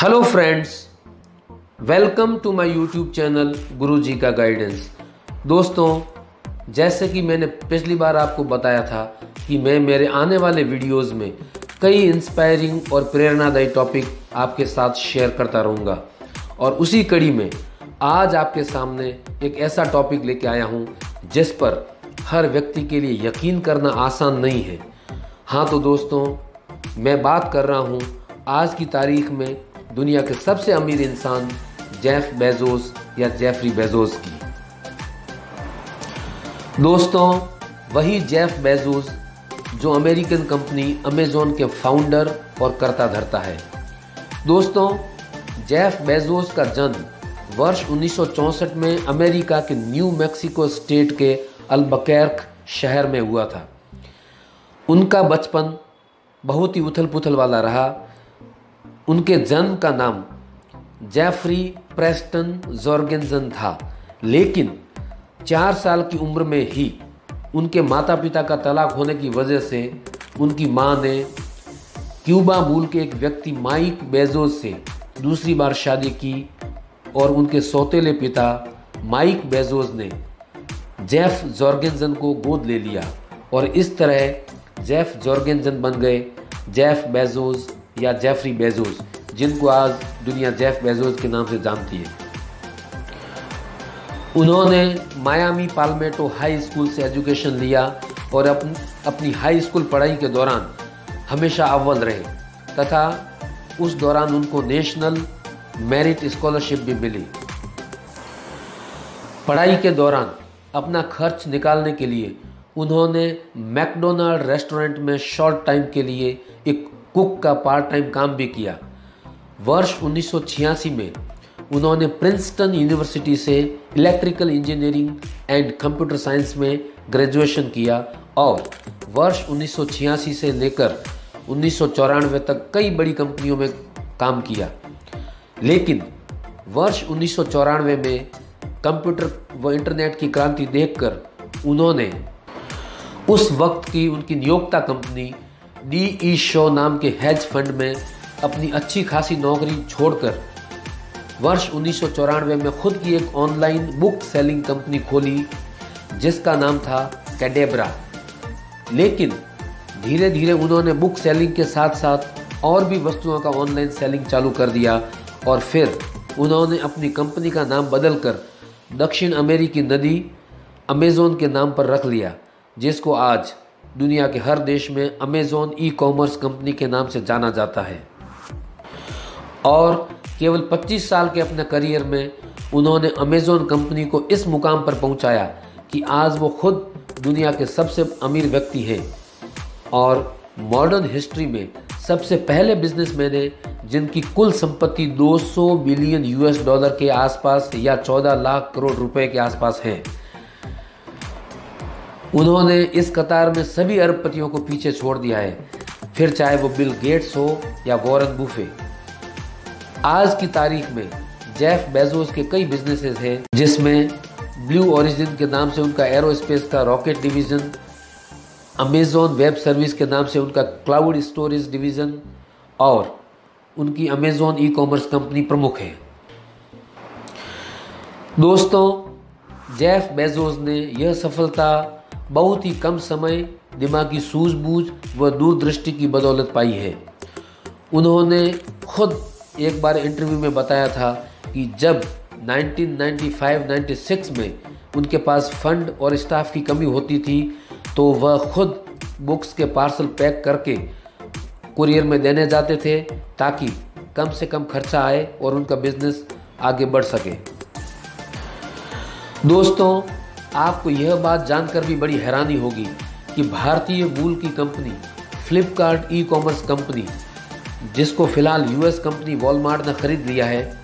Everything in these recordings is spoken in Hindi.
Hello friends welcome to my YouTube channel Guruji का गाइडेंस दोस्तों, जैसे कि मैंने पिछली बार आपको बताया था कि मैं मेरे आने वाले वीडियोस में कई इंस्पायरिंग और प्रेरणादायी टॉपिक आपके साथ शेयर करता रहूँगा। और उसी कड़ी में आज आपके सामने एक ऐसा टॉपिक लेके आया हूँ, जिस पर हर व्यक्ति के लिए यकीन करना आसान नहीं है। हाँ तो दोस्तों, मैं बात कर रहा हूँ आज की तारीख में दुनिया के सबसे अमीर इंसान जेफ बेजोस या जेफरी बेजोस की। दोस्तों, वही जेफ बेजोस जो अमेरिकन कंपनी अमेजोन के फाउंडर और करता धरता है। दोस्तों, जेफ बेजोस का जन्म वर्ष 1964 में अमेरिका के न्यू मैक्सिको स्टेट के अल्बकैर्क शहर में हुआ था। उनका बचपन बहुत ही उथल पुथल वाला रहा उनके जन्म का नाम जेफरी प्रेस्टन जॉर्गेंजन था। लेकिन चार साल की उम्र में ही उनके माता पिता का तलाक होने की वजह से उनकी माँ ने क्यूबा मूल के एक व्यक्ति माइक बेजोस से दूसरी बार शादी की और उनके सौतेले पिता माइक बेजोस ने जेफ जॉर्गेंजन को गोद ले लिया और इस तरह जेफ जॉर्गेंजन बन गए। जेफ बेजोस या जेफरी बेजोस, जिनको आज दुनिया जेफ बेजोस के नाम से जानती है। उन्होंने मायामी पालमेटो हाई स्कूल से एजुकेशन लिया और अपनी अपनी हाई स्कूल पढ़ाई के दौरान हमेशा अव्वल रहे। तथा उस दौरान उनको नेशनल मेरिट स्कॉलरशिप भी मिली। पढ़ाई के दौरान अपना खर्च निकालने के लिए उन्होंने मैकडोनाल्ड रेस्टोरेंट में शॉर्ट टाइम के लिए एक कुक का पार्ट टाइम काम भी किया। वर्ष 1986 में उन्होंने प्रिंसटन यूनिवर्सिटी से electrical engineering and computer science में ग्रेजुएशन किया और वर्ष 1986 से लेकर उन्नीस सौ चौरानवे तक कई बड़ी कंपनियों में काम किया। लेकिन वर्ष उन्नीस सौ चौरानवे में कंप्यूटर व इंटरनेट की क्रांति देखकर उन्होंने उस वक्त की उनकी नियोक्ता कंपनी डी ई शो नाम के हेज फंड में अपनी अच्छी खासी नौकरी छोड़कर वर्ष उन्नीस सौ चौरानवे में खुद की एक ऑनलाइन बुक सेलिंग कंपनी खोली, जिसका नाम था कैडेब्रा लेकिन धीरे धीरे उन्होंने बुक सेलिंग के साथ साथ और भी वस्तुओं का ऑनलाइन सेलिंग चालू कर दिया और फिर उन्होंने अपनी कंपनी का नाम बदलकर दक्षिण अमेरिकी नदी अमेज़ोन के नाम पर रख लिया, जिसको आज दुनिया के हर देश में अमेज़ोन ई कॉमर्स कंपनी के नाम से जाना जाता है। और केवल 25 साल के अपने करियर में उन्होंने अमेज़ोन कंपनी को इस मुकाम पर पहुँचाया कि आज वो खुद दुनिया के सबसे अमीर व्यक्ति हैं। और मॉडर्न हिस्ट्री में सबसे पहले बिजनेसमैन हैं जिनकी कुल संपत्ति 200 बिलियन यूएस डॉलर के आसपास या 14 लाख करोड़ रुपए के आसपास है। उन्होंने इस कतार में सभी अरबपतियों को पीछे छोड़ दिया है। फिर चाहे वो बिल गेट्स हो या वॉरन बुफे। आज की तारीख में जेफ बेजोस के कई बिजनेसेस हैं, जिसमें ब्लू ओरिजिन के नाम से उनका एरोस्पेस का rocket division, Amazon web service के नाम से उनका क्लाउड स्टोरेज डिवीज़न, और उनकी अमेज़ोन ई कॉमर्स कंपनी प्रमुख है। दोस्तों, जेफ बेजोस ने यह सफलता बहुत ही कम समय दिमागी सूझबूझ व दूरदृष्टि की बदौलत पाई है। उन्होंने खुद एक बार इंटरव्यू में बताया था कि जब 1995-96 में उनके पास फंड और स्टाफ की कमी होती थी तो वह खुद बुक्स के पार्सल पैक करके कुरियर में देने जाते थे ताकि कम से कम खर्चा आए और उनका बिज़नेस आगे बढ़ सके। दोस्तों आपको यह बात जानकर भी बड़ी हैरानी होगी कि भारतीय मूल की company, Flipkart e commerce company, जिसको फ़िलहाल यूएस कंपनी वॉलमार्ट ने खरीद लिया है,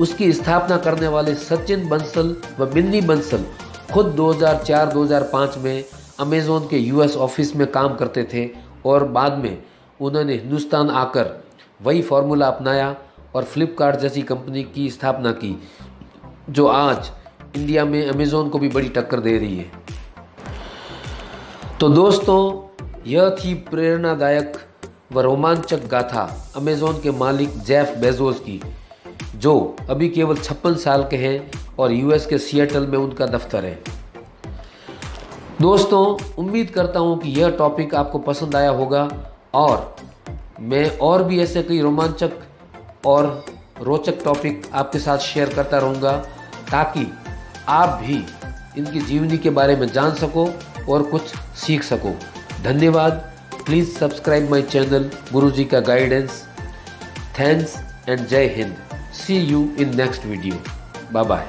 उसकी स्थापना करने वाले सचिन बंसल व मिन्नी बंसल खुद 2004-2005 में अमेज़ोन के यूएस ऑफ़िस में काम करते थे और बाद में उन्होंने हिंदुस्तान आकर वही फार्मूला अपनाया और फ्लिपकार्ट जैसी कंपनी की स्थापना की, जो आज इंडिया में अमेज़ोन को भी बड़ी टक्कर दे रही है। तो दोस्तों, यह थी प्रेरणादायक व रोमांचक गाथा अमेजोन के मालिक जेफ बेजोस की, जो अभी केवल छप्पन साल के हैं और यूएस के सिएटल में उनका दफ्तर है। दोस्तों, उम्मीद करता हूँ कि यह टॉपिक आपको पसंद आया होगा और मैं और भी ऐसे कई रोमांचक और रोचक टॉपिक आपके साथ शेयर करता रहूँगा ताकि आप भी इनकी जीवनी के बारे में जान सको और कुछ सीख सको। धन्यवाद। Please subscribe my channel Guru ji का गाइडेंस थैंक्स एंड जय Hind see you in next video bye bye